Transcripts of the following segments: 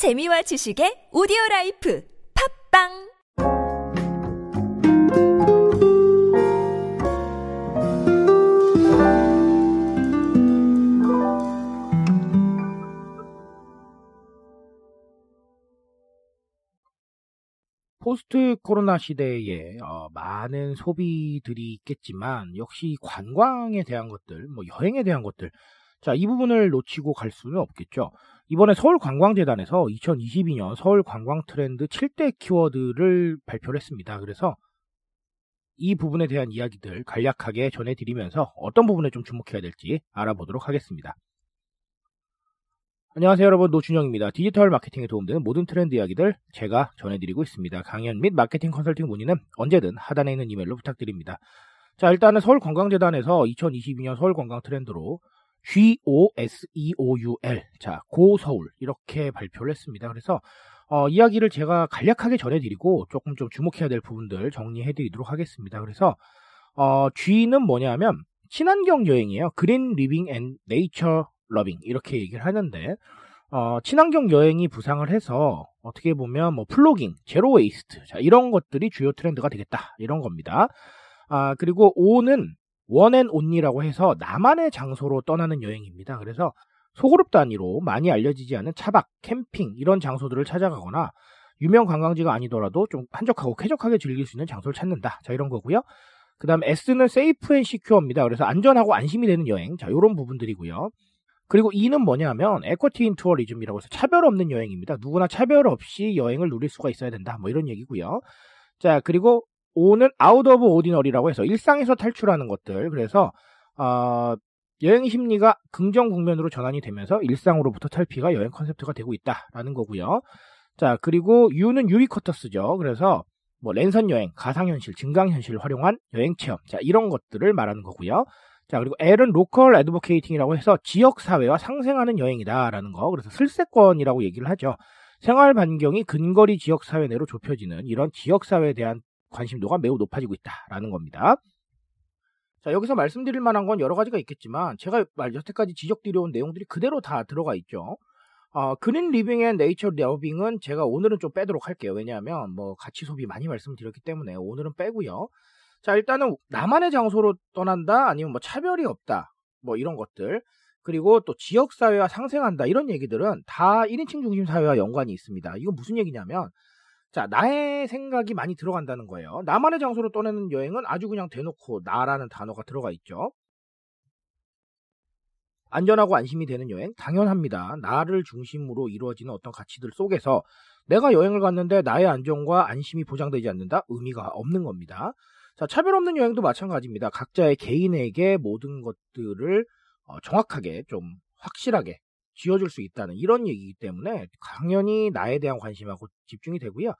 재미와 지식의 오디오 라이프 팟빵! 포스트 코로나 시대에 어, 많은 소비들이 있겠지만 역시 관광에 대한 것들, 뭐 여행에 대한 것들, 자, 이 부분을 놓치고 갈 수는 없겠죠. 이번에 서울관광재단에서 2022년 서울 관광 트렌드 7대 키워드를 발표를 했습니다. 그래서 이 부분에 대한 이야기들 간략하게 전해드리면서 어떤 부분에 좀 주목해야 될지 알아보도록 하겠습니다. 안녕하세요 여러분 노준영입니다. 디지털 마케팅에 도움되는 모든 트렌드 이야기들 제가 전해드리고 있습니다. 강연 및 마케팅 컨설팅 문의는 언제든 하단에 있는 이메일로 부탁드립니다. 자 일단은 서울관광재단에서 2022년 서울관광 트렌드로 G-O-S-E-O-U-L 자 GO SEOUL 이렇게 발표를 했습니다. 그래서 어, 이야기를 제가 간략하게 전해드리고 조금 좀 주목해야 될 부분들 정리해드리도록 하겠습니다. 그래서 어, G는 뭐냐면 친환경 여행이에요. Green Living and Nature Loving 이렇게 얘기를 하는데 어, 친환경 여행이 부상을 해서 어떻게 보면 뭐 plogging, zero waste 자, 이런 것들이 주요 트렌드가 되겠다 이런 겁니다. 아 그리고 O는 One and Only라고 해서 나만의 장소로 떠나는 여행입니다. 그래서 소그룹 단위로 많이 알려지지 않은 차박, 캠핑 이런 장소들을 찾아가거나 유명 관광지가 아니더라도 좀 한적하고 쾌적하게 즐길 수 있는 장소를 찾는다. 자 이런 거고요. 그 다음 S는 Safe and Secure입니다. 그래서 안전하고 안심이 되는 여행. 자 이런 부분들이고요. 그리고 E는 뭐냐면 Equity in Tourism이라고 해서 차별 없는 여행입니다. 누구나 차별 없이 여행을 누릴 수가 있어야 된다. 뭐 이런 얘기고요. 자 그리고 O는 Out of Ordinary라고 해서 일상에서 탈출하는 것들. 그래서 어, 여행 심리가 긍정 국면으로 전환이 되면서 일상으로부터 탈피가 여행 컨셉트가 되고 있다라는 거고요. 자 그리고 U는 유비쿼터스죠. 그래서 뭐 랜선 여행, 가상현실, 증강현실을 활용한 여행 체험. 자 이런 것들을 말하는 거고요. 자 그리고 L은 Local Advocating이라고 해서 지역 사회와 상생하는 여행이다라는 거. 그래서 슬세권이라고 얘기를 하죠. 생활 반경이 근거리 지역 사회 내로 좁혀지는 이런 지역 사회에 대한 관심도가 매우 높아지고 있다라는 겁니다. 자, 여기서 말씀드릴 만한 건 여러 가지가 있겠지만 제가 여태까지 지적드려온 내용들이 그대로 다 들어가 있죠. 어, Green Living and Nature Loving은 제가 오늘은 좀 빼도록 할게요. 왜냐하면 뭐 가치 소비 많이 말씀드렸기 때문에 오늘은 빼고요. 자, 일단은 나만의 장소로 떠난다 아니면 뭐 차별이 없다. 뭐 이런 것들. 그리고 또 지역 사회와 상생한다 이런 얘기들은 다 1인칭 중심 사회와 연관이 있습니다. 이거 무슨 얘기냐면 자, 나의 생각이 많이 들어간다는 거예요. 나만의 장소로 떠나는 여행은 아주 그냥 대놓고 나라는 단어가 들어가 있죠. 안전하고 안심이 되는 여행? 당연합니다. 나를 중심으로 이루어지는 어떤 가치들 속에서 내가 여행을 갔는데 나의 안전과 안심이 보장되지 않는다? 의미가 없는 겁니다. 자, 차별 없는 여행도 마찬가지입니다. 각자의 개인에게 모든 것들을 어, 정확하게 좀 확실하게 지어줄 수 있다는 이런 얘기이기 때문에 당연히 나에 대한 관심하고 집중이 되고요.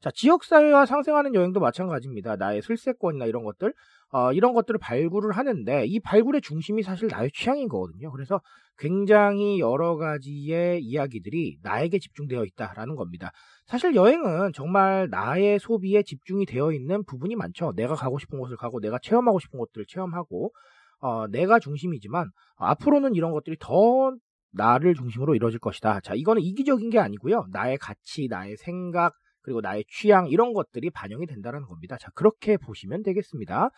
자, 지역사회와 상생하는 여행도 마찬가지입니다. 나의 슬세권이나 이런 것들, 어, 이런 것들을 발굴을 하는데 이 발굴의 중심이 사실 나의 취향인 거거든요. 그래서 굉장히 여러 가지의 이야기들이 나에게 집중되어 있다라는 겁니다. 사실 여행은 정말 나의 소비에 집중이 되어 있는 부분이 많죠. 내가 가고 싶은 곳을 가고 내가 체험하고 싶은 것들을 체험하고 어, 내가 중심이지만 어, 앞으로는 이런 것들이 더 나를 중심으로 이루어질 것이다. 자, 이거는 이기적인 게 아니고요. 나의 가치, 나의 생각, 그리고 나의 취향 이런 것들이 반영이 된다는 겁니다. 자, 그렇게 보시면 되겠습니다.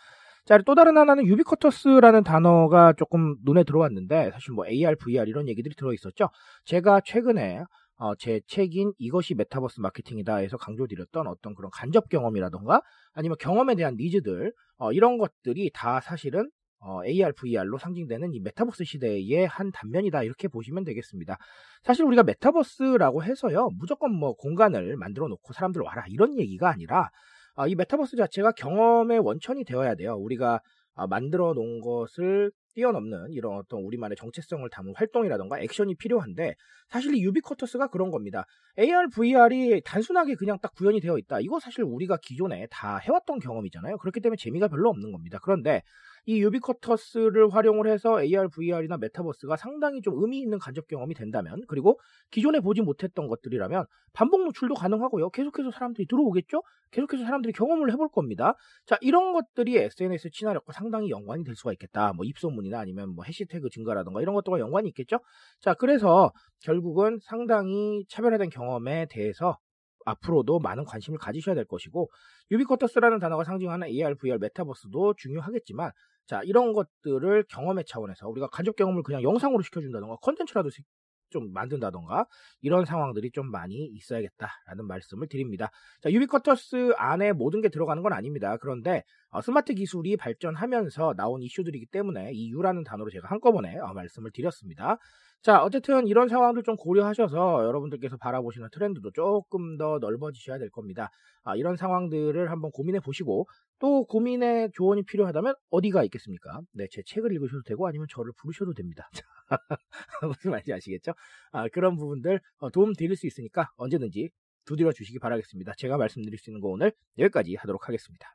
자, 또 다른 하나는 유비쿼터스라는 단어가 조금 눈에 들어왔는데 사실 뭐 AR, VR 이런 얘기들이 들어 있었죠. 제가 최근에 어, 제 책인 이것이 메타버스 마케팅이다 해서 강조드렸던 어떤 그런 간접 경험이라던가 아니면 경험에 대한 니즈들 어, 이런 것들이 다 사실은 어, AR, VR로 상징되는 이 메타버스 시대의 한 단면이다 이렇게 보시면 되겠습니다. 사실 우리가 메타버스라고 해서요 무조건 뭐 공간을 만들어 놓고 사람들 와라 이런 얘기가 아니라 어, 이 메타버스 자체가 경험의 원천이 되어야 돼요. 우리가 어, 만들어 놓은 것을 뛰어넘는 이런 어떤 우리만의 정체성을 담은 활동이라던가 액션이 필요한데 사실 이 유비쿼터스가 그런 겁니다. AR, VR이 단순하게 그냥 딱 구현이 되어 있다. 이거 사실 우리가 기존에 다 해왔던 경험이잖아요. 그렇기 때문에 재미가 별로 없는 겁니다. 그런데 이 유비쿼터스를 활용을 해서 AR, VR이나 메타버스가 상당히 좀 의미 있는 간접 경험이 된다면 그리고 기존에 보지 못했던 것들이라면 반복 노출도 가능하고요. 계속해서 사람들이 들어오겠죠? 계속해서 사람들이 경험을 해볼 겁니다. 자, 이런 것들이 SNS 친화력과 상당히 연관이 될 수가 있겠다. 뭐 입소문이 부분이나 아니면 뭐 해시태그 증가라든가 이런 것들과 연관이 있겠죠. 자, 그래서 결국은 상당히 차별화된 경험에 대해서 앞으로도 많은 관심을 가지셔야 될 것이고 유비쿼터스라는 단어가 상징하는 AR, VR, 메타버스도 중요하겠지만 자 이런 것들을 경험의 차원에서 우리가 간접 경험을 그냥 영상으로 시켜준다던가 컨텐츠라도 좀 만든다던가 이런 상황들이 좀 많이 있어야겠다라는 말씀을 드립니다. 자, 유비쿼터스 안에 모든 게 들어가는 건 아닙니다. 그런데 어, 스마트 기술이 발전하면서 나온 이슈들이기 때문에 이 U라는 단어로 제가 한꺼번에 어, 말씀을 드렸습니다. 자, 어쨌든 이런 상황들 좀 고려하셔서 여러분들께서 바라보시는 트렌드도 조금 더 넓어지셔야 될 겁니다. 아, 이런 상황들을 한번 고민해 보시고 또 고민의 조언이 필요하다면 어디가 있겠습니까? 네, 제 책을 읽으셔도 되고 아니면 저를 부르셔도 됩니다. 무슨 말인지 아시겠죠? 아, 그런 부분들 어, 도움 드릴 수 있으니까 언제든지 두드려 주시기 바라겠습니다. 제가 말씀드릴 수 있는 거 오늘 여기까지 하도록 하겠습니다.